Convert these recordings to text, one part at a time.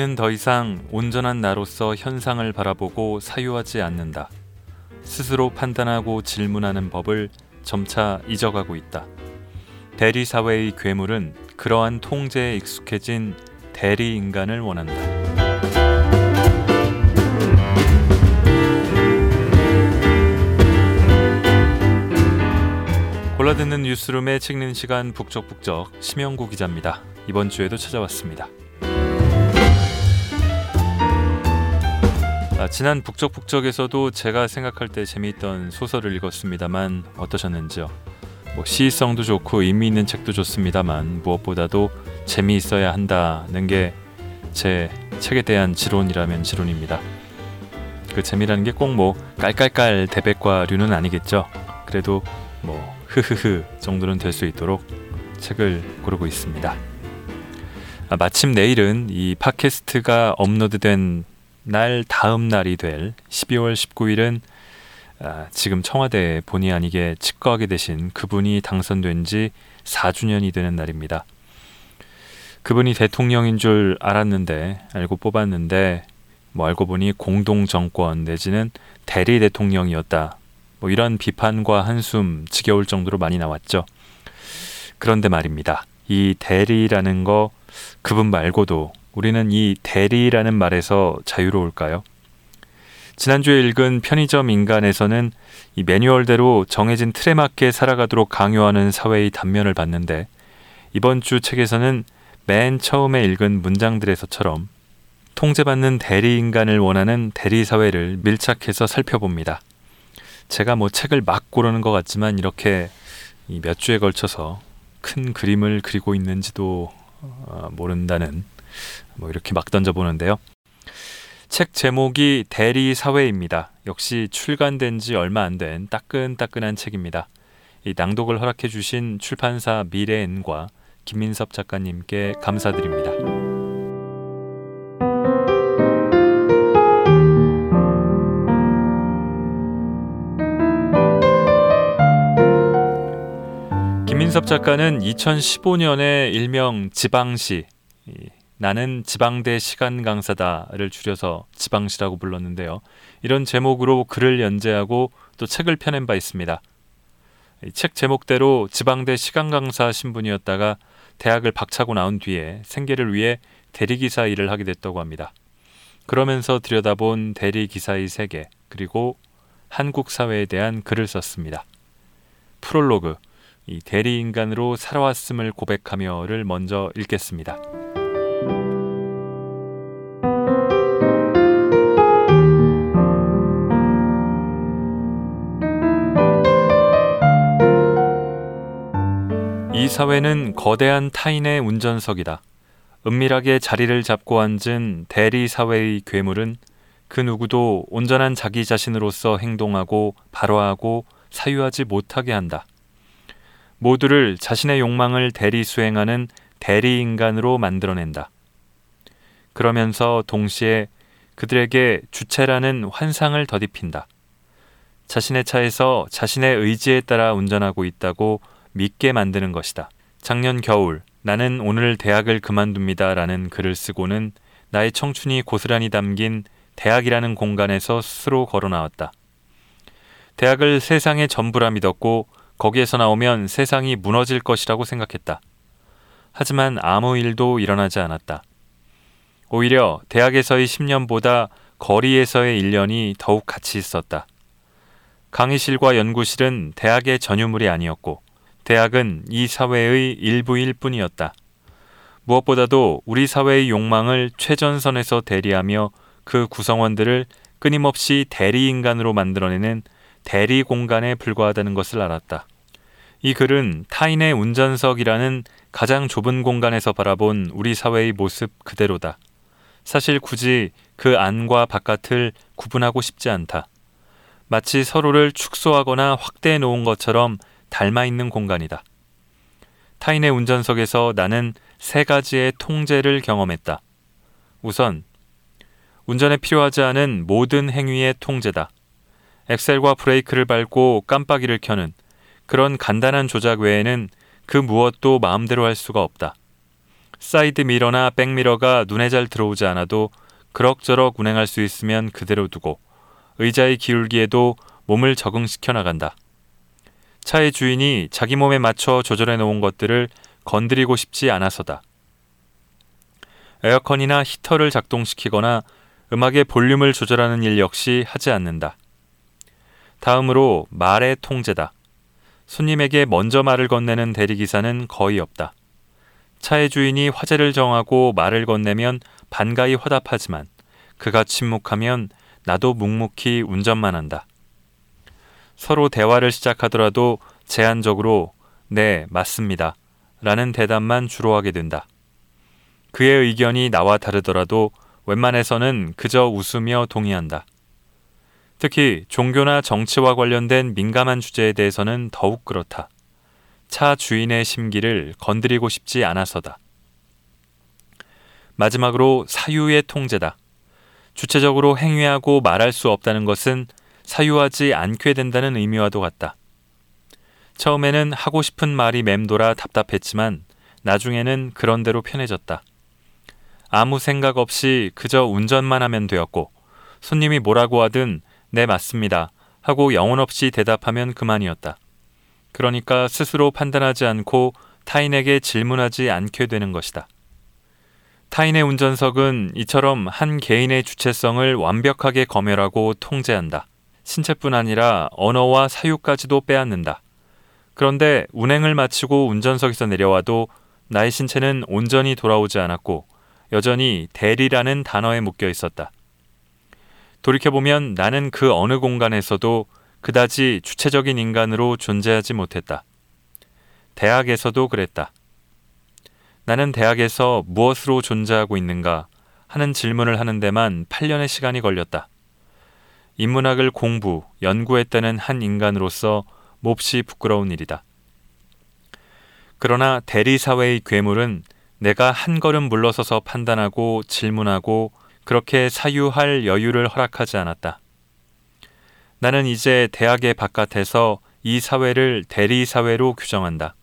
우리는 더 이상 온전한 나로서 현상을 바라보고 사유하지 않는다. 스스로 판단하고 질문하는 법을 점차 잊어가고 있다. 대리 사회의 괴물은 그러한 통제에 익숙해진 대리 인간을 원한다. 골라듣는 뉴스룸의 책 읽는 시간 북적북적 심영구 기자입니다. 이번 주에도 찾아왔습니다. 아, 지난 북적북적에서도 제가 생각할 때 재미있던 소설을 읽었습니다만 어떠셨는지요? 뭐 시의성도 좋고 의미 있는 책도 좋습니다만 무엇보다도 재미있어야 한다는 게 제 책에 대한 지론이라면 지론입니다. 그 재미라는 게 꼭 뭐 깔깔깔 대백과류는 아니겠죠. 그래도 뭐 흐흐흐 정도는 될 수 있도록 책을 고르고 있습니다. 아, 마침 내일은 이 팟캐스트가 업로드된 날 다음 날이 될 12월 19일은 아, 지금 청와대 본의 아니게 직거하게 되신 그분이 당선된 지 4주년이 되는 날입니다. 그분이 대통령인 줄 알았는데 알고 뽑았는데 뭐 알고 보니 공동 정권 내지는 대리 대통령이었다. 뭐 이런 비판과 한숨 지겨울 정도로 많이 나왔죠. 그런데 말입니다. 이 대리라는 거 그분 말고도 우리는 이 대리라는 말에서 자유로울까요? 지난주에 읽은 편의점 인간에서는 이 매뉴얼대로 정해진 틀에 맞게 살아가도록 강요하는 사회의 단면을 봤는데 이번 주 책에서는 맨 처음에 읽은 문장들에서처럼 통제받는 대리 인간을 원하는 대리 사회를 밀착해서 살펴봅니다. 제가 뭐 책을 막 고르는 것 같지만 이렇게 몇 주에 걸쳐서 큰 그림을 그리고 있는지도 어, 모른다는 뭐 이렇게 막 던져보는데요. 책 제목이 대리 사회입니다. 역시 출간된 지 얼마 안 된 따끈따끈한 책입니다. 이 낭독을 허락해 주신 출판사 미래엔과 김민섭 작가님께 감사드립니다. 김민섭 작가는 2015년에 일명 지방시 나는 지방대 시간 강사다를 줄여서 지방시라고 불렀는데요. 이런 제목으로 글을 연재하고 또 책을 펴낸 바 있습니다. 책 제목대로 지방대 시간 강사 신분이었다가 대학을 박차고 나온 뒤에 생계를 위해 대리기사 일을 하게 됐다고 합니다. 그러면서 들여다본 대리기사의 세계 그리고 한국 사회에 대한 글을 썼습니다. 프롤로그 이 대리인간으로 살아왔음을 고백하며를 먼저 읽겠습니다. 이 사회는 거대한 타인의 운전석이다. 은밀하게 자리를 잡고 앉은 대리 사회의 괴물은 그 누구도 온전한 자기 자신으로서 행동하고 발화하고 사유하지 못하게 한다. 모두를 자신의 욕망을 대리 수행하는 대리 인간으로 만들어낸다. 그러면서 동시에 그들에게 주체라는 환상을 더딥힌다. 자신의 차에서 자신의 의지에 따라 운전하고 있다고 믿게 만드는 것이다. 작년 겨울 나는 오늘 대학을 그만둡니다 라는 글을 쓰고는 나의 청춘이 고스란히 담긴 대학이라는 공간에서 스스로 걸어 나왔다. 대학을 세상의 전부라 믿었고 거기에서 나오면 세상이 무너질 것이라고 생각했다. 하지만 아무 일도 일어나지 않았다. 오히려 대학에서의 10년보다 거리에서의 1년이 더욱 가치 있었다. 강의실과 연구실은 대학의 전유물이 아니었고 대학은 이 사회의 일부일 뿐이었다. 무엇보다도 우리 사회의 욕망을 최전선에서 대리하며 그 구성원들을 끊임없이 대리인간으로 만들어내는 대리 공간에 불과하다는 것을 알았다. 이 글은 타인의 운전석이라는 가장 좁은 공간에서 바라본 우리 사회의 모습 그대로다. 사실 굳이 그 안과 바깥을 구분하고 싶지 않다. 마치 서로를 축소하거나 확대해 놓은 것처럼 닮아 있는 공간이다. 타인의 운전석에서 나는 세 가지의 통제를 경험했다. 우선, 운전에 필요하지 않은 모든 행위의 통제다. 엑셀과 브레이크를 밟고 깜빡이를 켜는 그런 간단한 조작 외에는 그 무엇도 마음대로 할 수가 없다. 사이드 미러나 백미러가 눈에 잘 들어오지 않아도 그럭저럭 운행할 수 있으면 그대로 두고 의자의 기울기에도 몸을 적응시켜 나간다. 차의 주인이 자기 몸에 맞춰 조절해 놓은 것들을 건드리고 싶지 않아서다. 에어컨이나 히터를 작동시키거나 음악의 볼륨을 조절하는 일 역시 하지 않는다. 다음으로 말의 통제다. 손님에게 먼저 말을 건네는 대리기사는 거의 없다. 차의 주인이 화제를 정하고 말을 건네면 반가이 화답하지만 그가 침묵하면 나도 묵묵히 운전만 한다. 서로 대화를 시작하더라도 제한적으로 네, 맞습니다. 라는 대답만 주로 하게 된다. 그의 의견이 나와 다르더라도 웬만해서는 그저 웃으며 동의한다. 특히 종교나 정치와 관련된 민감한 주제에 대해서는 더욱 그렇다. 차 주인의 심기를 건드리고 싶지 않아서다. 마지막으로 사유의 통제다. 주체적으로 행위하고 말할 수 없다는 것은 사유하지 않게 된다는 의미와도 같다. 처음에는 하고 싶은 말이 맴돌아 답답했지만 나중에는 그런대로 편해졌다. 아무 생각 없이 그저 운전만 하면 되었고 손님이 뭐라고 하든 네 맞습니다 하고 영혼 없이 대답하면 그만이었다. 그러니까 스스로 판단하지 않고 타인에게 질문하지 않게 되는 것이다. 타인의 운전석은 이처럼 한 개인의 주체성을 완벽하게 검열하고 통제한다. 신체뿐 아니라 언어와 사유까지도 빼앗는다. 그런데 운행을 마치고 운전석에서 내려와도 나의 신체는 온전히 돌아오지 않았고 여전히 대리라는 단어에 묶여 있었다. 돌이켜보면 나는 그 어느 공간에서도 그다지 주체적인 인간으로 존재하지 못했다. 대학에서도 그랬다. 나는 대학에서 무엇으로 존재하고 있는가 하는 질문을 하는 데만 8년의 시간이 걸렸다. 인문학을 공부, 연구했다는 한 인간으로서 몹시 부끄러운 일이다. 그러나 대리사회의 괴물은 내가 한 걸음 물러서서 판단하고 질문하고 그렇게 사유할 여유를 허락하지 않았다. 나는 이제 대학의 바깥에서 이 사회를 대리사회로 규정한다.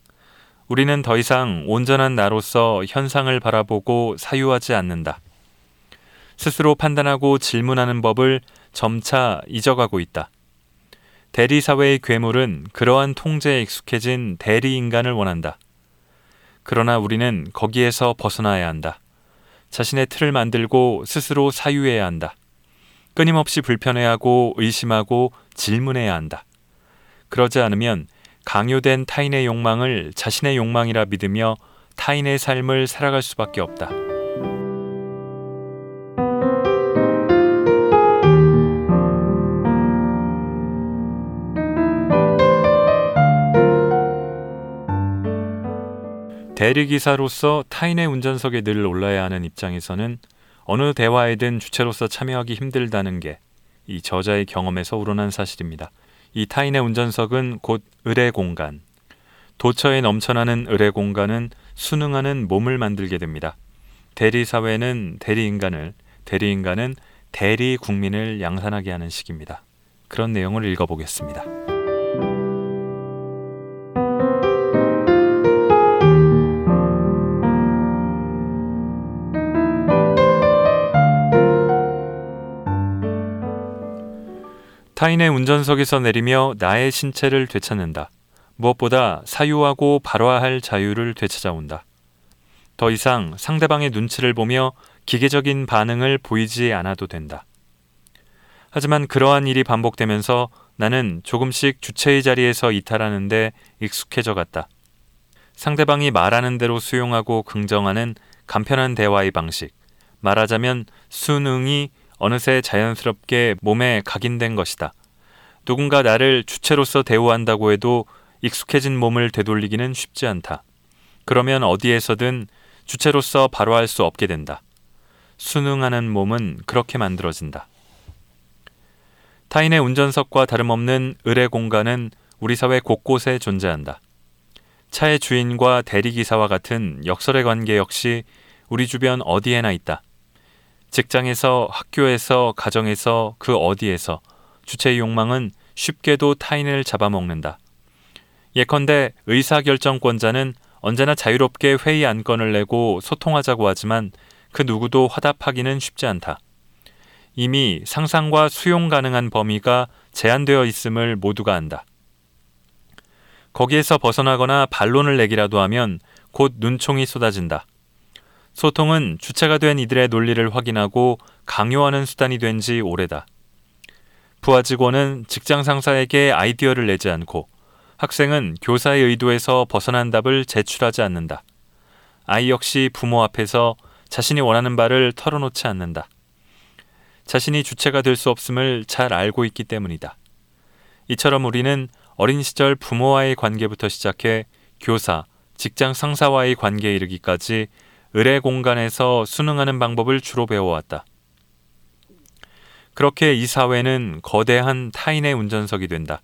우리는 더 이상 온전한 나로서 현상을 바라보고 사유하지 않는다. 스스로 판단하고 질문하는 법을 점차 잊어가고 있다. 대리사회의 괴물은 그러한 통제에 익숙해진 대리인간을 원한다. 그러나 우리는 거기에서 벗어나야 한다. 자신의 틀을 만들고 스스로 사유해야 한다. 끊임없이 불편해하고 의심하고 질문해야 한다. 그러지 않으면 강요된 타인의 욕망을 자신의 욕망이라 믿으며 타인의 삶을 살아갈 수밖에 없다. 대리기사로서 타인의 운전석에 늘 올라야 하는 입장에서는 어느 대화에든 주체로서 참여하기 힘들다는 게 이 저자의 경험에서 우러난 사실입니다. 이 타인의 운전석은 곧 의뢰 공간. 도처에 넘쳐나는 의뢰 공간은 순응하는 몸을 만들게 됩니다. 대리 사회는 대리 인간을, 대리 인간은 대리 국민을 양산하게 하는 식입니다. 그런 내용을 읽어보겠습니다. 타인의 운전석에서 내리며 나의 신체를 되찾는다. 무엇보다 사유하고 발화할 자유를 되찾아온다. 더 이상 상대방의 눈치를 보며 기계적인 반응을 보이지 않아도 된다. 하지만 그러한 일이 반복되면서 나는 조금씩 주체의 자리에서 이탈하는데 익숙해져 갔다. 상대방이 말하는 대로 수용하고 긍정하는 간편한 대화의 방식. 말하자면 순응이 어느새 자연스럽게 몸에 각인된 것이다. 누군가 나를 주체로서 대우한다고 해도 익숙해진 몸을 되돌리기는 쉽지 않다. 그러면 어디에서든 주체로서 바로 할수 없게 된다. 순응하는 몸은 그렇게 만들어진다. 타인의 운전석과 다름없는 의뢰 공간은 우리 사회 곳곳에 존재한다. 차의 주인과 대리기사와 같은 역설의 관계 역시 우리 주변 어디에나 있다. 직장에서, 학교에서, 가정에서, 그 어디에서 주체의 욕망은 쉽게도 타인을 잡아먹는다. 예컨대 의사결정권자는 언제나 자유롭게 회의 안건을 내고 소통하자고 하지만 그 누구도 화답하기는 쉽지 않다. 이미 상상과 수용 가능한 범위가 제한되어 있음을 모두가 안다. 거기에서 벗어나거나 반론을 내기라도 하면 곧 눈총이 쏟아진다. 소통은 주체가 된 이들의 논리를 확인하고 강요하는 수단이 된 지 오래다. 부하 직원은 직장 상사에게 아이디어를 내지 않고 학생은 교사의 의도에서 벗어난 답을 제출하지 않는다. 아이 역시 부모 앞에서 자신이 원하는 바를 털어놓지 않는다. 자신이 주체가 될 수 없음을 잘 알고 있기 때문이다. 이처럼 우리는 어린 시절 부모와의 관계부터 시작해 교사, 직장 상사와의 관계에 이르기까지 의뢰 공간에서 수능하는 방법을 주로 배워왔다. 그렇게 이 사회는 거대한 타인의 운전석이 된다.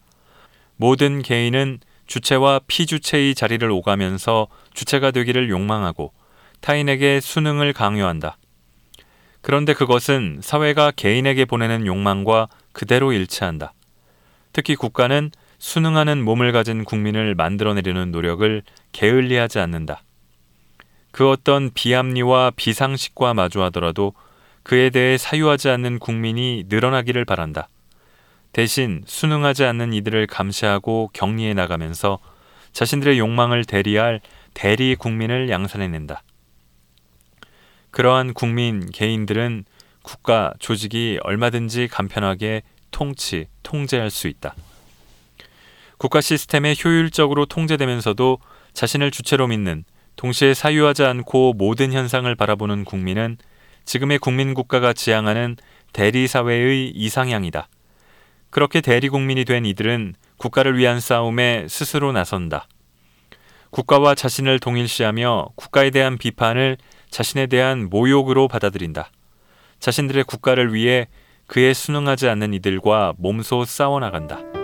모든 개인은 주체와 피주체의 자리를 오가면서 주체가 되기를 욕망하고 타인에게 수능을 강요한다. 그런데 그것은 사회가 개인에게 보내는 욕망과 그대로 일치한다. 특히 국가는 순응하는 몸을 가진 국민을 만들어내려는 노력을 게을리하지 않는다. 그 어떤 비합리와 비상식과 마주하더라도 그에 대해 사유하지 않는 국민이 늘어나기를 바란다. 대신 순응하지 않는 이들을 감시하고 격리해 나가면서 자신들의 욕망을 대리할 대리 국민을 양산해낸다. 그러한 국민, 개인들은 국가, 조직이 얼마든지 간편하게 통치, 통제할 수 있다. 국가 시스템에 효율적으로 통제되면서도 자신을 주체로 믿는 동시에 사유하지 않고 모든 현상을 바라보는 국민은 지금의 국민국가가 지향하는 대리사회의 이상향이다. 그렇게 대리국민이 된 이들은 국가를 위한 싸움에 스스로 나선다. 국가와 자신을 동일시하며 국가에 대한 비판을 자신에 대한 모욕으로 받아들인다. 자신들의 국가를 위해 그에 순응하지 않는 이들과 몸소 싸워나간다.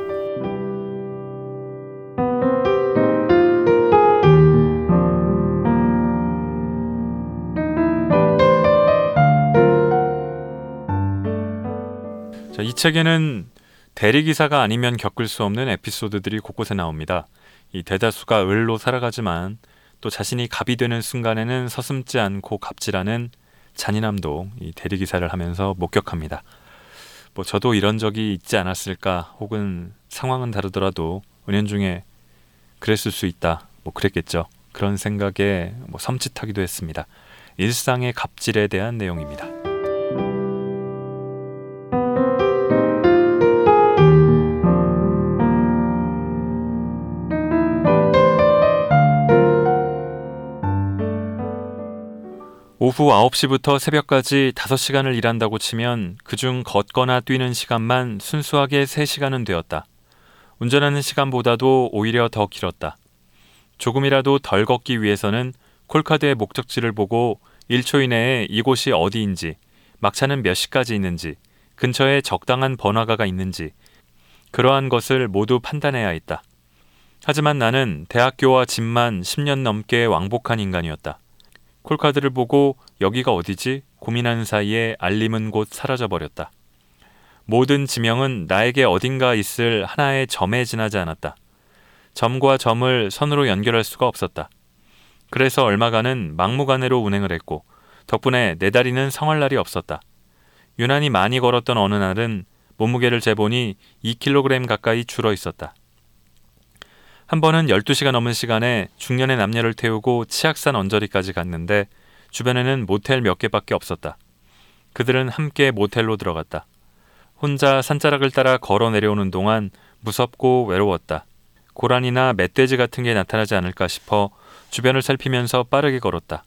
자, 이 책에는 대리기사가 아니면 겪을 수 없는 에피소드들이 곳곳에 나옵니다. 이 대다수가 을로 살아가지만 또 자신이 갑이 되는 순간에는 서슴지 않고 갑질하는 잔인함도 이 대리기사를 하면서 목격합니다. 뭐 저도 이런 적이 있지 않았을까 혹은 상황은 다르더라도 은연중에 그랬을 수 있다 뭐 그랬겠죠 그런 생각에 뭐 섬찟하기도 했습니다 일상의 갑질에 대한 내용입니다. 오후 9시부터 새벽까지 5시간을 일한다고 치면 그중 걷거나 뛰는 시간만 순수하게 3시간은 되었다. 운전하는 시간보다도 오히려 더 길었다. 조금이라도 덜 걷기 위해서는 콜카드의 목적지를 보고 1초 이내에 이곳이 어디인지, 막차는 몇 시까지 있는지, 근처에 적당한 번화가가 있는지, 그러한 것을 모두 판단해야 했다. 하지만 나는 대학교와 집만 10년 넘게 왕복한 인간이었다. 콜카드를 보고 여기가 어디지? 고민하는 사이에 알림은 곧 사라져 버렸다. 모든 지명은 나에게 어딘가 있을 하나의 점에 지나지 않았다. 점과 점을 선으로 연결할 수가 없었다. 그래서 얼마간은 막무가내로 운행을 했고 덕분에 내 다리는 성할 날이 없었다. 유난히 많이 걸었던 어느 날은 몸무게를 재보니 2kg 가까이 줄어 있었다. 한 번은 12시가 넘은 시간에 중년의 남녀를 태우고 치악산 언저리까지 갔는데 주변에는 모텔 몇 개밖에 없었다. 그들은 함께 모텔로 들어갔다. 혼자 산자락을 따라 걸어 내려오는 동안 무섭고 외로웠다. 고란이나 멧돼지 같은 게 나타나지 않을까 싶어 주변을 살피면서 빠르게 걸었다.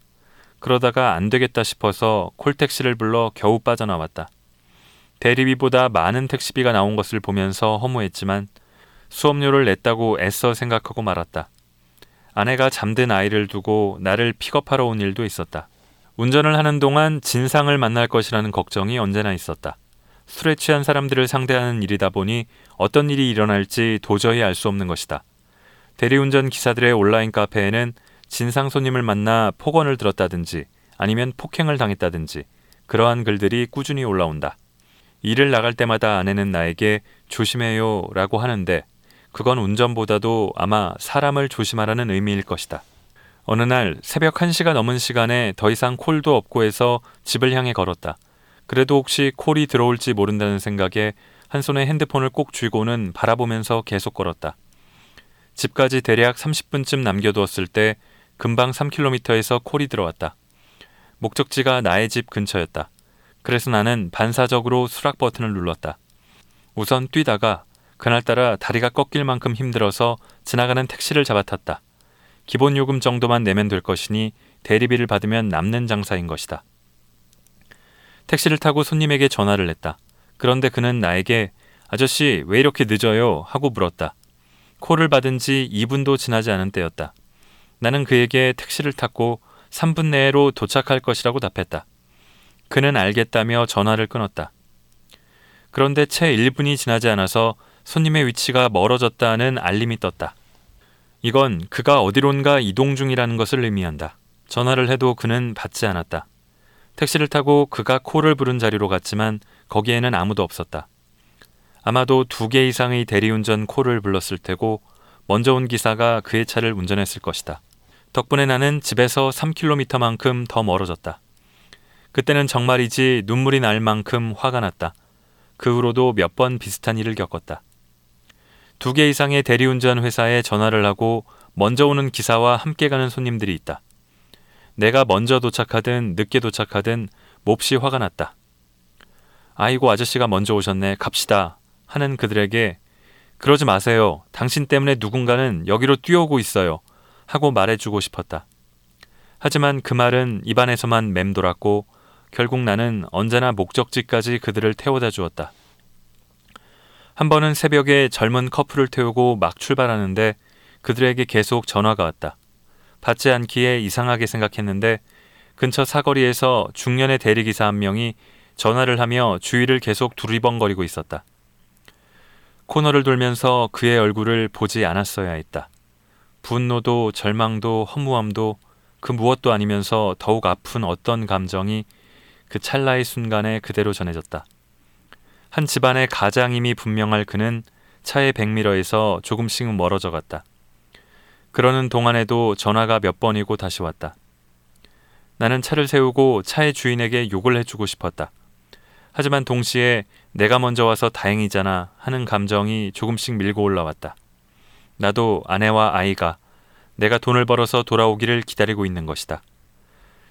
그러다가 안 되겠다 싶어서 콜택시를 불러 겨우 빠져나왔다. 대리비보다 많은 택시비가 나온 것을 보면서 허무했지만 수업료를 냈다고 애써 생각하고 말았다. 아내가 잠든 아이를 두고 나를 픽업하러 온 일도 있었다. 운전을 하는 동안 진상을 만날 것이라는 걱정이 언제나 있었다. 술에 취한 사람들을 상대하는 일이다 보니 어떤 일이 일어날지 도저히 알 수 없는 것이다. 대리운전 기사들의 온라인 카페에는 진상 손님을 만나 폭언을 들었다든지 아니면 폭행을 당했다든지 그러한 글들이 꾸준히 올라온다. 일을 나갈 때마다 아내는 나에게 조심해요 라고 하는데 그건 운전보다도 아마 사람을 조심하라는 의미일 것이다. 어느 날 새벽 1시가 넘은 시간에 더 이상 콜도 없고 해서 집을 향해 걸었다. 그래도 혹시 콜이 들어올지 모른다는 생각에 한 손에 핸드폰을 꼭 쥐고는 바라보면서 계속 걸었다. 집까지 대략 30분쯤 남겨두었을 때 금방 3km에서 콜이 들어왔다. 목적지가 나의 집 근처였다. 그래서 나는 반사적으로 수락 버튼을 눌렀다. 우선 뛰다가 그날따라 다리가 꺾일 만큼 힘들어서 지나가는 택시를 잡아탔다. 기본 요금 정도만 내면 될 것이니 대리비를 받으면 남는 장사인 것이다. 택시를 타고 손님에게 전화를 했다. 그런데 그는 나에게 아저씨 왜 이렇게 늦어요? 하고 물었다. 콜을 받은 지 2분도 지나지 않은 때였다. 나는 그에게 택시를 탔고 3분 내로 도착할 것이라고 답했다. 그는 알겠다며 전화를 끊었다. 그런데 채 1분이 지나지 않아서 손님의 위치가 멀어졌다는 알림이 떴다. 이건 그가 어디론가 이동 중이라는 것을 의미한다. 전화를 해도 그는 받지 않았다. 택시를 타고 그가 콜을 부른 자리로 갔지만 거기에는 아무도 없었다. 아마도 두 개 이상의 대리운전 콜을 불렀을 테고 먼저 온 기사가 그의 차를 운전했을 것이다. 덕분에 나는 집에서 3km만큼 더 멀어졌다. 그때는 정말이지 눈물이 날 만큼 화가 났다. 그 후로도 몇 번 비슷한 일을 겪었다. 두 개 이상의 대리운전 회사에 전화를 하고 먼저 오는 기사와 함께 가는 손님들이 있다. 내가 먼저 도착하든 늦게 도착하든 몹시 화가 났다. 아이고 아저씨가 먼저 오셨네. 갑시다. 하는 그들에게 그러지 마세요. 당신 때문에 누군가는 여기로 뛰어오고 있어요. 하고 말해주고 싶었다. 하지만 그 말은 입안에서만 맴돌았고 결국 나는 언제나 목적지까지 그들을 태워다 주었다. 한 번은 새벽에 젊은 커플을 태우고 막 출발하는데 그들에게 계속 전화가 왔다. 받지 않기에 이상하게 생각했는데 근처 사거리에서 중년의 대리기사 한 명이 전화를 하며 주위를 계속 두리번거리고 있었다. 코너를 돌면서 그의 얼굴을 보지 않았어야 했다. 분노도 절망도 허무함도 그 무엇도 아니면서 더욱 아픈 어떤 감정이 그 찰나의 순간에 그대로 전해졌다. 한 집안의 가장임이 분명할 그는 차의 백미러에서 조금씩 멀어져 갔다. 그러는 동안에도 전화가 몇 번이고 다시 왔다. 나는 차를 세우고 차의 주인에게 욕을 해주고 싶었다. 하지만 동시에 내가 먼저 와서 다행이잖아 하는 감정이 조금씩 밀고 올라왔다. 나도 아내와 아이가 내가 돈을 벌어서 돌아오기를 기다리고 있는 것이다.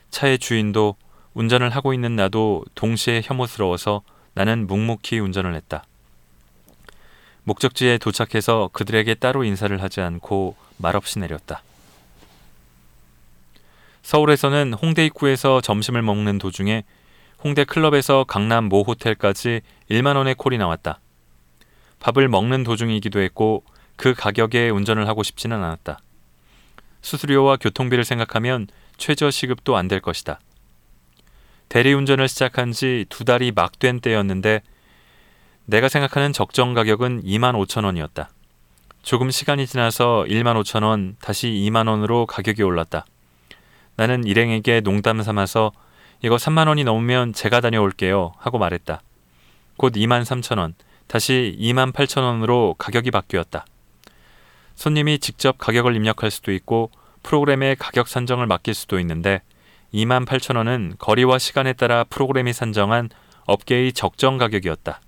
차의 주인도 운전을 하고 있는 나도 동시에 혐오스러워서 나는 묵묵히 운전을 했다. 목적지에 도착해서 그들에게 따로 인사를 하지 않고 말없이 내렸다. 서울에서는 홍대 입구에서 점심을 먹는 도중에 홍대 클럽에서 강남 모 호텔까지 1만 원의 콜이 나왔다. 밥을 먹는 도중이기도 했고 그 가격에 운전을 하고 싶지는 않았다. 수수료와 교통비를 생각하면 최저 시급도 안 될 것이다. 대리운전을 시작한 지 두 달이 막 된 때였는데 내가 생각하는 적정 가격은 2만 5천 원이었다. 조금 시간이 지나서 1만 5천 원, 다시 2만 원으로 가격이 올랐다. 나는 일행에게 농담 삼아서 이거 3만 원이 넘으면 제가 다녀올게요 하고 말했다. 곧 2만 3천 원, 다시 2만 8천 원으로 가격이 바뀌었다. 손님이 직접 가격을 입력할 수도 있고 프로그램의 가격 산정을 맡길 수도 있는데 2만 8천 원은 거리와 시간에 따라 프로그램이 산정한 업계의 적정 가격이었다.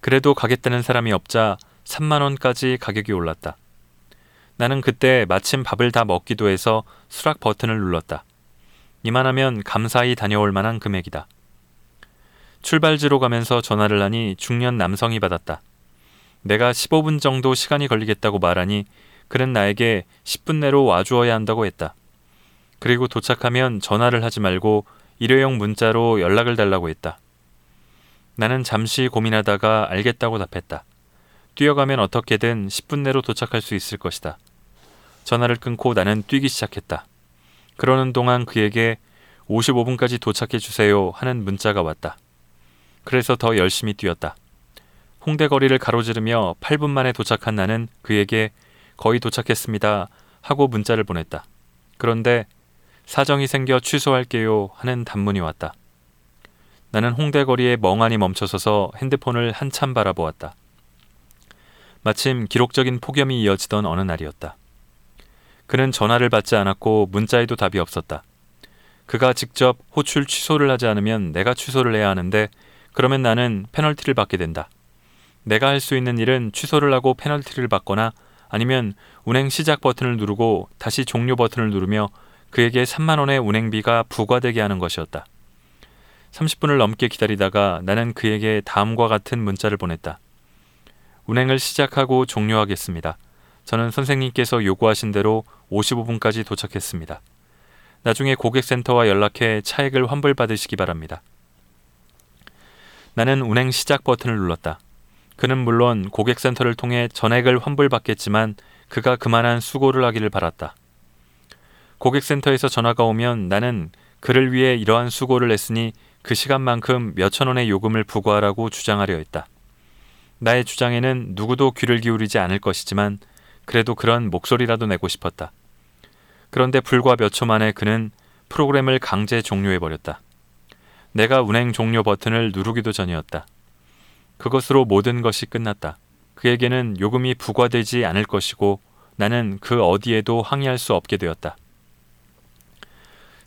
그래도 가겠다는 사람이 없자 3만 원까지 가격이 올랐다. 나는 그때 마침 밥을 다 먹기도 해서 수락 버튼을 눌렀다. 이만하면 감사히 다녀올 만한 금액이다. 출발지로 가면서 전화를 하니 중년 남성이 받았다. 내가 15분 정도 시간이 걸리겠다고 말하니 그는 나에게 10분 내로 와주어야 한다고 했다. 그리고 도착하면 전화를 하지 말고 일회용 문자로 연락을 달라고 했다. 나는 잠시 고민하다가 알겠다고 답했다. 뛰어가면 어떻게든 10분 내로 도착할 수 있을 것이다. 전화를 끊고 나는 뛰기 시작했다. 그러는 동안 그에게 55분까지 도착해 주세요 하는 문자가 왔다. 그래서 더 열심히 뛰었다. 홍대 거리를 가로지르며 8분 만에 도착한 나는 그에게 거의 도착했습니다 하고 문자를 보냈다. 그런데 사정이 생겨 취소할게요 하는 단문이 왔다. 나는 홍대 거리에 멍하니 멈춰서서 핸드폰을 한참 바라보았다. 마침 기록적인 폭염이 이어지던 어느 날이었다. 그는 전화를 받지 않았고 문자에도 답이 없었다. 그가 직접 호출 취소를 하지 않으면 내가 취소를 해야 하는데 그러면 나는 페널티를 받게 된다. 내가 할 수 있는 일은 취소를 하고 페널티를 받거나 아니면 운행 시작 버튼을 누르고 다시 종료 버튼을 누르며 그에게 3만 원의 운행비가 부과되게 하는 것이었다. 30분을 넘게 기다리다가 나는 그에게 다음과 같은 문자를 보냈다. 운행을 시작하고 종료하겠습니다. 저는 선생님께서 요구하신 대로 55분까지 도착했습니다. 나중에 고객센터와 연락해 차액을 환불받으시기 바랍니다. 나는 운행 시작 버튼을 눌렀다. 그는 물론 고객센터를 통해 전액을 환불받겠지만 그가 그만한 수고를 하기를 바랐다. 고객센터에서 전화가 오면 나는 그를 위해 이러한 수고를 했으니 그 시간만큼 몇천 원의 요금을 부과하라고 주장하려 했다. 나의 주장에는 누구도 귀를 기울이지 않을 것이지만 그래도 그런 목소리라도 내고 싶었다. 그런데 불과 몇 초 만에 그는 프로그램을 강제 종료해버렸다. 내가 운행 종료 버튼을 누르기도 전이었다. 그것으로 모든 것이 끝났다. 그에게는 요금이 부과되지 않을 것이고 나는 그 어디에도 항의할 수 없게 되었다.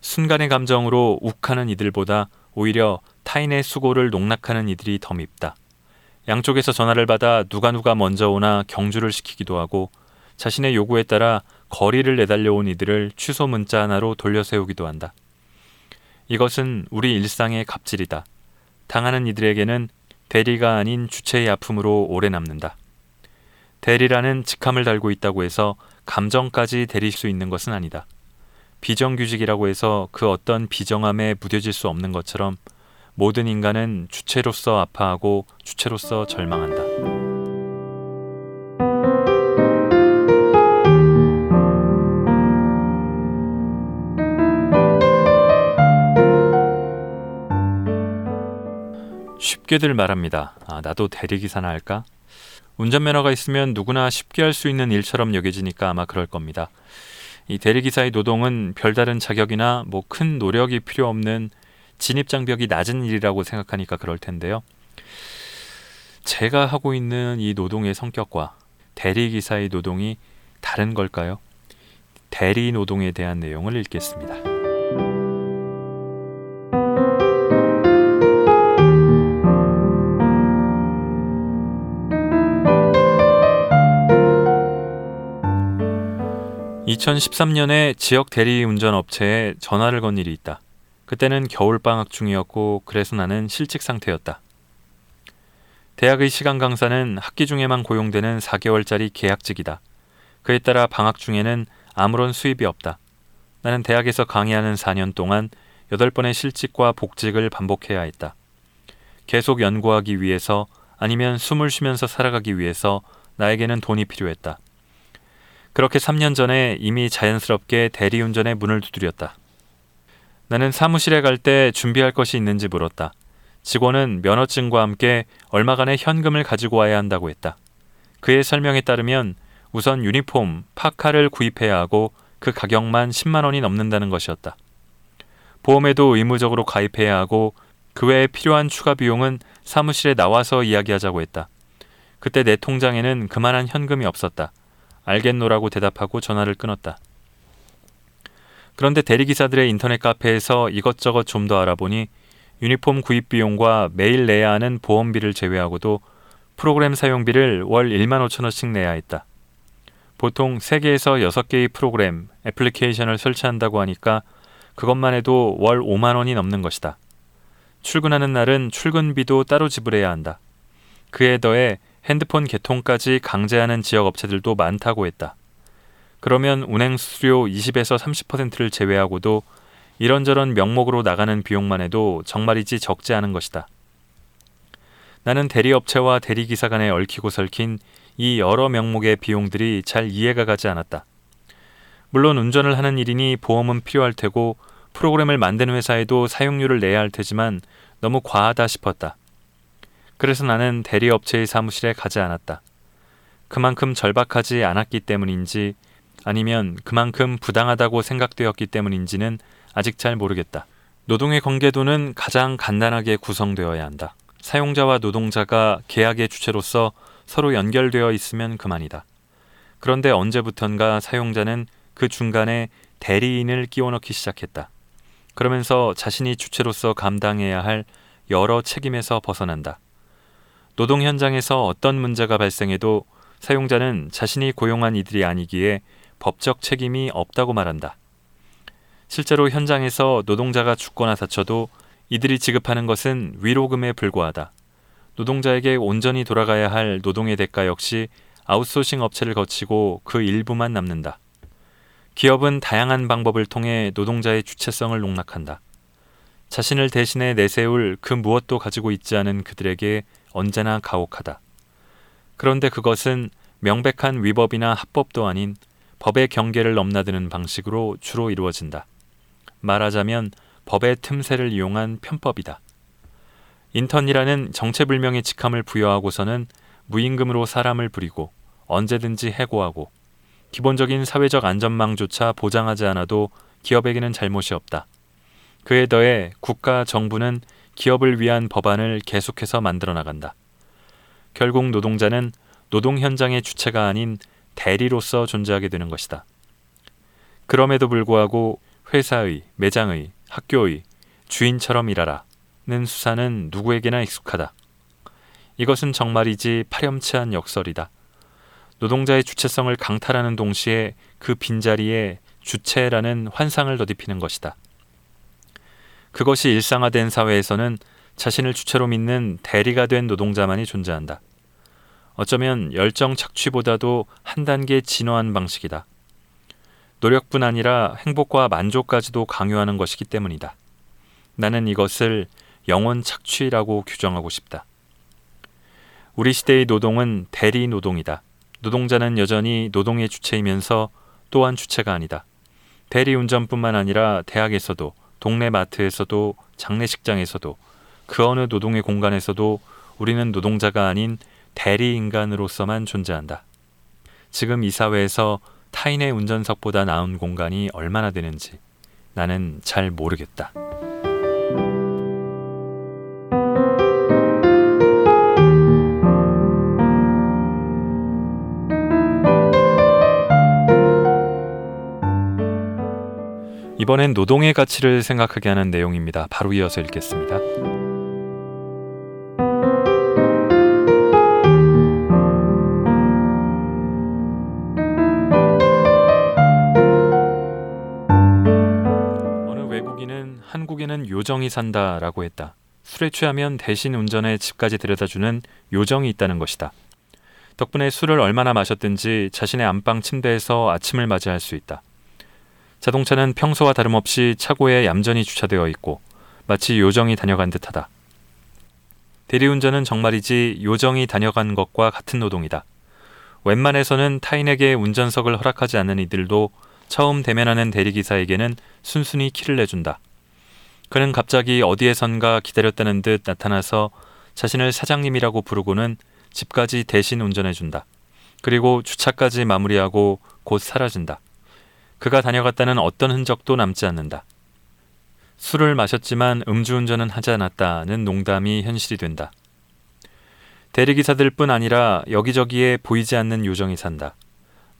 순간의 감정으로 욱하는 이들보다 오히려 타인의 수고를 농락하는 이들이 더 밉다. 양쪽에서 전화를 받아 누가 누가 먼저 오나 경주를 시키기도 하고 자신의 요구에 따라 거리를 내달려온 이들을 취소 문자 하나로 돌려 세우기도 한다. 이것은 우리 일상의 갑질이다. 당하는 이들에게는 대리가 아닌 주체의 아픔으로 오래 남는다. 대리라는 직함을 달고 있다고 해서 감정까지 대릴 수 있는 것은 아니다. 비정규직이라고 해서 그 어떤 비정함에 무뎌질 수 없는 것처럼 모든 인간은 주체로서 아파하고 주체로서 절망한다. 쉽게들 말합니다. 아, 나도 대리기사나 할까? 운전면허가 있으면 누구나 쉽게 할 수 있는 일처럼 여겨지니까 아마 그럴 겁니다. 이 대리기사의 노동은 별다른 자격이나 뭐 큰 노력이 필요 없는 진입장벽이 낮은 일이라고 생각하니까 그럴 텐데요. 제가 하고 있는 이 노동의 성격과 대리기사의 노동이 다른 걸까요? 대리 노동에 대한 내용을 읽겠습니다. 2013년에 지역 대리운전 업체에 전화를 건 일이 있다. 그때는 겨울방학 중이었고 그래서 나는 실직 상태였다. 대학의 시간 강사는 학기 중에만 고용되는 4개월짜리 계약직이다. 그에 따라 방학 중에는 아무런 수입이 없다. 나는 대학에서 강의하는 4년 동안 8번의 실직과 복직을 반복해야 했다. 계속 연구하기 위해서 아니면 숨을 쉬면서 살아가기 위해서 나에게는 돈이 필요했다. 그렇게 3년 전에 이미 자연스럽게 대리운전의 문을 두드렸다. 나는 사무실에 갈 때 준비할 것이 있는지 물었다. 직원은 면허증과 함께 얼마간의 현금을 가지고 와야 한다고 했다. 그의 설명에 따르면 우선 유니폼, 파카를 구입해야 하고 그 가격만 10만 원이 넘는다는 것이었다. 보험에도 의무적으로 가입해야 하고 그 외에 필요한 추가 비용은 사무실에 나와서 이야기하자고 했다. 그때 내 통장에는 그만한 현금이 없었다. 알겠노라고 대답하고 전화를 끊었다. 그런데 대리기사들의 인터넷 카페에서 이것저것 좀 더 알아보니 유니폼 구입 비용과 매일 내야 하는 보험비를 제외하고도 프로그램 사용비를 월 1만 5천 원씩 내야 했다. 보통 3개에서 6개의 프로그램, 애플리케이션을 설치한다고 하니까 그것만 해도 월 5만 원이 넘는 것이다. 출근하는 날은 출근비도 따로 지불해야 한다. 그에 더해 핸드폰 개통까지 강제하는 지역 업체들도 많다고 했다. 그러면 운행 수수료 20에서 30%를 제외하고도 이런저런 명목으로 나가는 비용만 해도 정말이지 적지 않은 것이다. 나는 대리업체와 대리기사 간에 얽히고 설킨 이 여러 명목의 비용들이 잘 이해가 가지 않았다. 물론 운전을 하는 일이니 보험은 필요할 테고 프로그램을 만드는 회사에도 사용료를 내야 할 테지만 너무 과하다 싶었다. 그래서 나는 대리업체의 사무실에 가지 않았다. 그만큼 절박하지 않았기 때문인지 아니면 그만큼 부당하다고 생각되었기 때문인지는 아직 잘 모르겠다. 노동의 관계도는 가장 간단하게 구성되어야 한다. 사용자와 노동자가 계약의 주체로서 서로 연결되어 있으면 그만이다. 그런데 언제부턴가 사용자는 그 중간에 대리인을 끼워 넣기 시작했다. 그러면서 자신이 주체로서 감당해야 할 여러 책임에서 벗어난다. 노동 현장에서 어떤 문제가 발생해도 사용자는 자신이 고용한 이들이 아니기에 법적 책임이 없다고 말한다. 실제로 현장에서 노동자가 죽거나 다쳐도 이들이 지급하는 것은 위로금에 불과하다. 노동자에게 온전히 돌아가야 할 노동의 대가 역시 아웃소싱 업체를 거치고 그 일부만 남는다. 기업은 다양한 방법을 통해 노동자의 주체성을 농락한다. 자신을 대신해 내세울 그 무엇도 가지고 있지 않은 그들에게 언제나 가혹하다. 그런데 그것은 명백한 위법이나 합법도 아닌 법의 경계를 넘나드는 방식으로 주로 이루어진다. 말하자면 법의 틈새를 이용한 편법이다. 인턴이라는 정체불명의 직함을 부여하고서는 무임금으로 사람을 부리고 언제든지 해고하고 기본적인 사회적 안전망조차 보장하지 않아도 기업에게는 잘못이 없다. 그에 더해 국가 정부는 기업을 위한 법안을 계속해서 만들어 나간다. 결국 노동자는 노동 현장의 주체가 아닌 대리로서 존재하게 되는 것이다. 그럼에도 불구하고 회사의, 매장의, 학교의 주인처럼 일하라는 수사는 누구에게나 익숙하다. 이것은 정말이지 파렴치한 역설이다. 노동자의 주체성을 강탈하는 동시에 그 빈자리에 주체라는 환상을 더딥히는 것이다. 그것이 일상화된 사회에서는 자신을 주체로 믿는 대리가 된 노동자만이 존재한다. 어쩌면 열정 착취보다도 한 단계 진화한 방식이다. 노력뿐 아니라 행복과 만족까지도 강요하는 것이기 때문이다. 나는 이것을 영원 착취라고 규정하고 싶다. 우리 시대의 노동은 대리 노동이다. 노동자는 여전히 노동의 주체이면서 또한 주체가 아니다. 대리 운전뿐만 아니라 대학에서도 동네 마트에서도 장례식장에서도 그 어느 노동의 공간에서도 우리는 노동자가 아닌 대리 인간으로서만 존재한다. 지금 이 사회에서 타인의 운전석보다 나은 공간이 얼마나 되는지 나는 잘 모르겠다. 이번엔 노동의 가치를 생각하게 하는 내용입니다. 바로 이어서 읽겠습니다. 한국에는 요정이 산다라고 했다. 술에 취하면 대신 운전해 집까지 데려다주는 요정이 있다는 것이다. 덕분에 술을 얼마나 마셨든지 자신의 안방 침대에서 아침을 맞이할 수 있다. 자동차는 평소와 다름없이 차고에 얌전히 주차되어 있고 마치 요정이 다녀간 듯하다. 대리운전은 정말이지 요정이 다녀간 것과 같은 노동이다. 웬만해서는 타인에게 운전석을 허락하지 않는 이들도 처음 대면하는 대리기사에게는 순순히 키를 내준다. 그는 갑자기 어디에선가 기다렸다는 듯 나타나서 자신을 사장님이라고 부르고는 집까지 대신 운전해준다. 그리고 주차까지 마무리하고 곧 사라진다. 그가 다녀갔다는 어떤 흔적도 남지 않는다. 술을 마셨지만 음주운전은 하지 않았다는 농담이 현실이 된다. 대리기사들 뿐 아니라 여기저기에 보이지 않는 요정이 산다.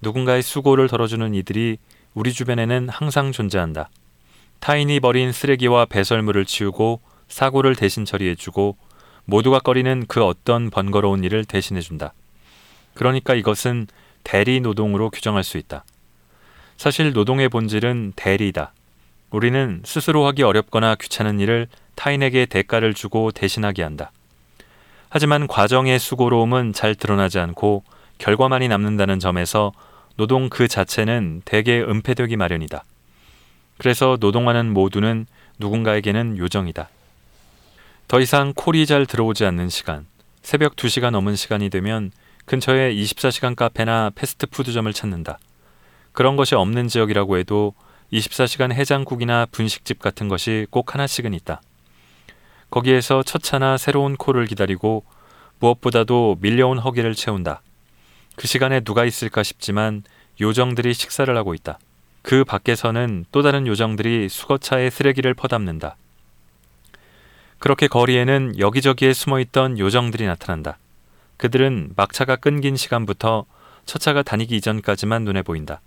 누군가의 수고를 덜어주는 이들이 우리 주변에는 항상 존재한다. 타인이 버린 쓰레기와 배설물을 치우고 사고를 대신 처리해주고 모두가 꺼리는 그 어떤 번거로운 일을 대신해준다. 그러니까 이것은 대리 노동으로 규정할 수 있다. 사실 노동의 본질은 대리다. 우리는 스스로 하기 어렵거나 귀찮은 일을 타인에게 대가를 주고 대신하게 한다. 하지만 과정의 수고로움은 잘 드러나지 않고 결과만이 남는다는 점에서 노동 그 자체는 대개 은폐되기 마련이다. 그래서 노동하는 모두는 누군가에게는 요정이다. 더 이상 콜이 잘 들어오지 않는 시간, 새벽 2시가 넘은 시간이 되면 근처에 24시간 카페나 패스트푸드점을 찾는다. 그런 것이 없는 지역이라고 해도 24시간 해장국이나 분식집 같은 것이 꼭 하나씩은 있다. 거기에서 첫 차나 새로운 콜을 기다리고 무엇보다도 밀려온 허기를 채운다. 그 시간에 누가 있을까 싶지만 요정들이 식사를 하고 있다. 그 밖에서는 또 다른 요정들이 수거차에 쓰레기를 퍼담는다. 그렇게 거리에는 여기저기에 숨어 있던 요정들이 나타난다. 그들은 막차가 끊긴 시간부터 첫 차가 다니기 이전까지만 눈에 보인다.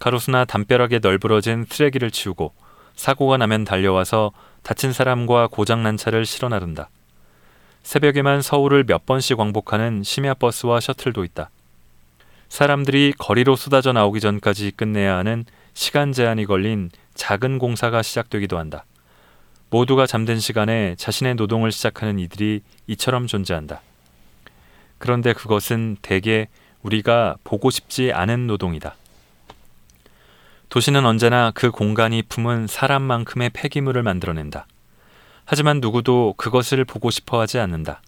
가로수나 담벼락에 널브러진 쓰레기를 치우고 사고가 나면 달려와서 다친 사람과 고장난 차를 실어 나른다. 새벽에만 서울을 몇 번씩 왕복하는 심야 버스와 셔틀도 있다. 사람들이 거리로 쏟아져 나오기 전까지 끝내야 하는 시간 제한이 걸린 작은 공사가 시작되기도 한다. 모두가 잠든 시간에 자신의 노동을 시작하는 이들이 이처럼 존재한다. 그런데 그것은 대개 우리가 보고 싶지 않은 노동이다. 도시는 언제나 그 공간이 품은 사람만큼의 폐기물을 만들어낸다. 하지만 누구도 그것을 보고 싶어 하지 않는다.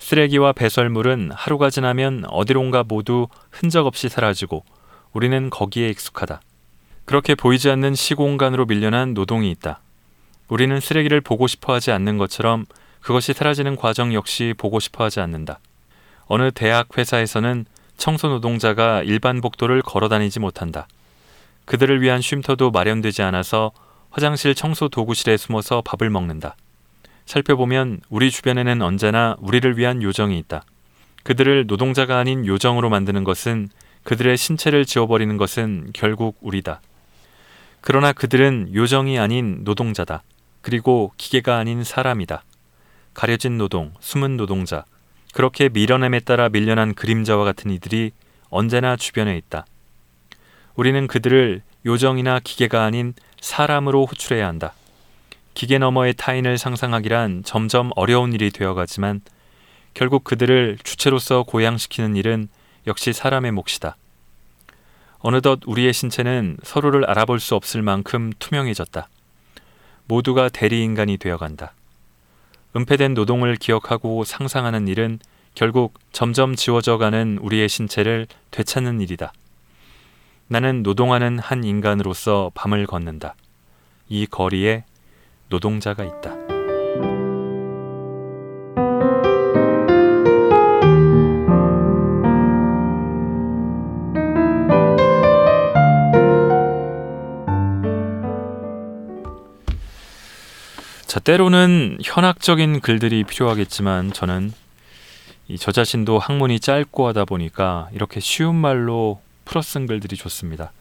쓰레기와 배설물은 하루가 지나면 어디론가 모두 흔적 없이 사라지고 우리는 거기에 익숙하다. 그렇게 보이지 않는 시공간으로 밀려난 노동이 있다. 우리는 쓰레기를 보고 싶어 하지 않는 것처럼 그것이 사라지는 과정 역시 보고 싶어 하지 않는다. 어느 대학 회사에서는 청소 노동자가 일반 복도를 걸어 다니지 못한다. 그들을 위한 쉼터도 마련되지 않아서 화장실 청소 도구실에 숨어서 밥을 먹는다. 살펴보면 우리 주변에는 언제나 우리를 위한 요정이 있다. 그들을 노동자가 아닌 요정으로 만드는 것은 그들의 신체를 지워버리는 것은 결국 우리다. 그러나 그들은 요정이 아닌 노동자다. 그리고 기계가 아닌 사람이다. 가려진 노동, 숨은 노동자, 그렇게 밀어냄에 따라 밀려난 그림자와 같은 이들이 언제나 주변에 있다. 우리는 그들을 요정이나 기계가 아닌 사람으로 호출해야 한다. 기계 너머의 타인을 상상하기란 점점 어려운 일이 되어가지만 결국 그들을 주체로서 고양시키는 일은 역시 사람의 몫이다. 어느덧 우리의 신체는 서로를 알아볼 수 없을 만큼 투명해졌다. 모두가 대리인간이 되어간다. 은폐된 노동을 기억하고 상상하는 일은 결국 점점 지워져 가는 우리의 신체를 되찾는 일이다. 나는 노동하는 한 인간으로서 밤을 걷는다. 이 거리에 노동자가 있다. 자, 때로는 현학적인 글들이 필요하겠지만 저는 이 저 자신도 학문이 짧고 하다 보니까 이렇게 쉬운 말로 쓴 글들이 좋습니다.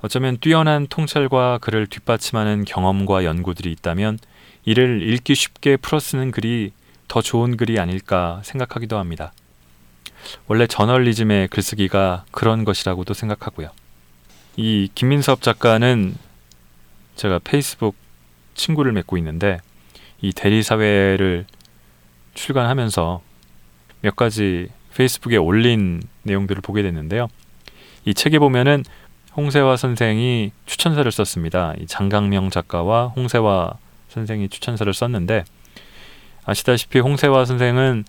어쩌면 뛰어난 통찰과 그를 뒷받침하는 경험과 연구들이 있다면 이를 읽기 쉽게 풀어 쓰는 글이 더 좋은 글이 아닐까 생각하기도 합니다. 원래 저널리즘의 글쓰기가 그런 것이라고도 생각하고요. 이 김민섭 작가는 제가 페이스북 친구를 맺고 있는데 이 대리사회를 출간하면서 몇 가지 페이스북에 올린 내용들을 보게 됐는데요. 이 책에 보면은 홍세화 선생이 추천서를 썼습니다. 이 장강명 작가와 홍세화 선생이 추천서를 썼는데 아시다시피 홍세화 선생은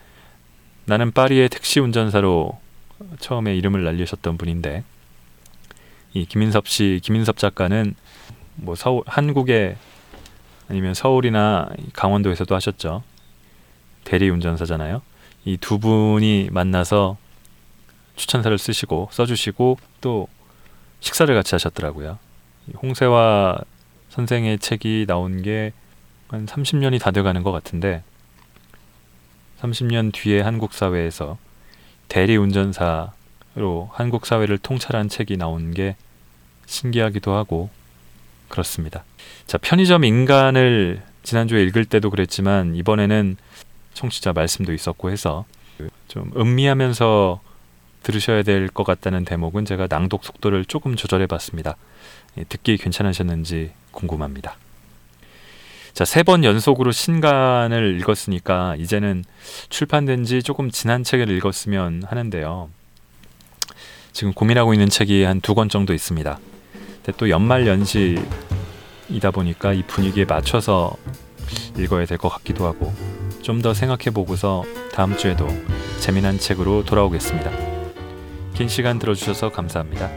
나는 파리의 택시 운전사로 처음에 이름을 날리셨던 분인데 이 김인섭 씨, 김인섭 작가는 뭐 서울 한국의 아니면 서울이나 강원도에서도 하셨죠. 대리 운전사잖아요. 이 두 분이 만나서 추천사를 쓰시고 써주시고 또 식사를 같이 하셨더라고요. 홍세화 선생의 책이 나온 게 한 30년이 다 돼가는 것 같은데 30년 뒤에 한국 사회에서 대리 운전사로 한국 사회를 통찰한 책이 나온 게 신기하기도 하고 그렇습니다. 자, 편의점 인간을 지난주에 읽을 때도 그랬지만 이번에는 청취자 말씀도 있었고 해서 좀 음미하면서 들으셔야 될 것 같다는 대목은 제가 낭독 속도를 조금 조절해 봤습니다. 예, 듣기 괜찮으셨는지 궁금합니다. 자, 세 번 연속으로 신간을 읽었으니까 이제는 출판된 지 조금 지난 책을 읽었으면 하는데요. 지금 고민하고 있는 책이 한 두 권 정도 있습니다. 또 연말 연시이다 보니까 이 분위기에 맞춰서 읽어야 될 것 같기도 하고 좀 더 생각해 보고서 다음 주에도 재미난 책으로 돌아오겠습니다. 긴 시간 들어주셔서 감사합니다.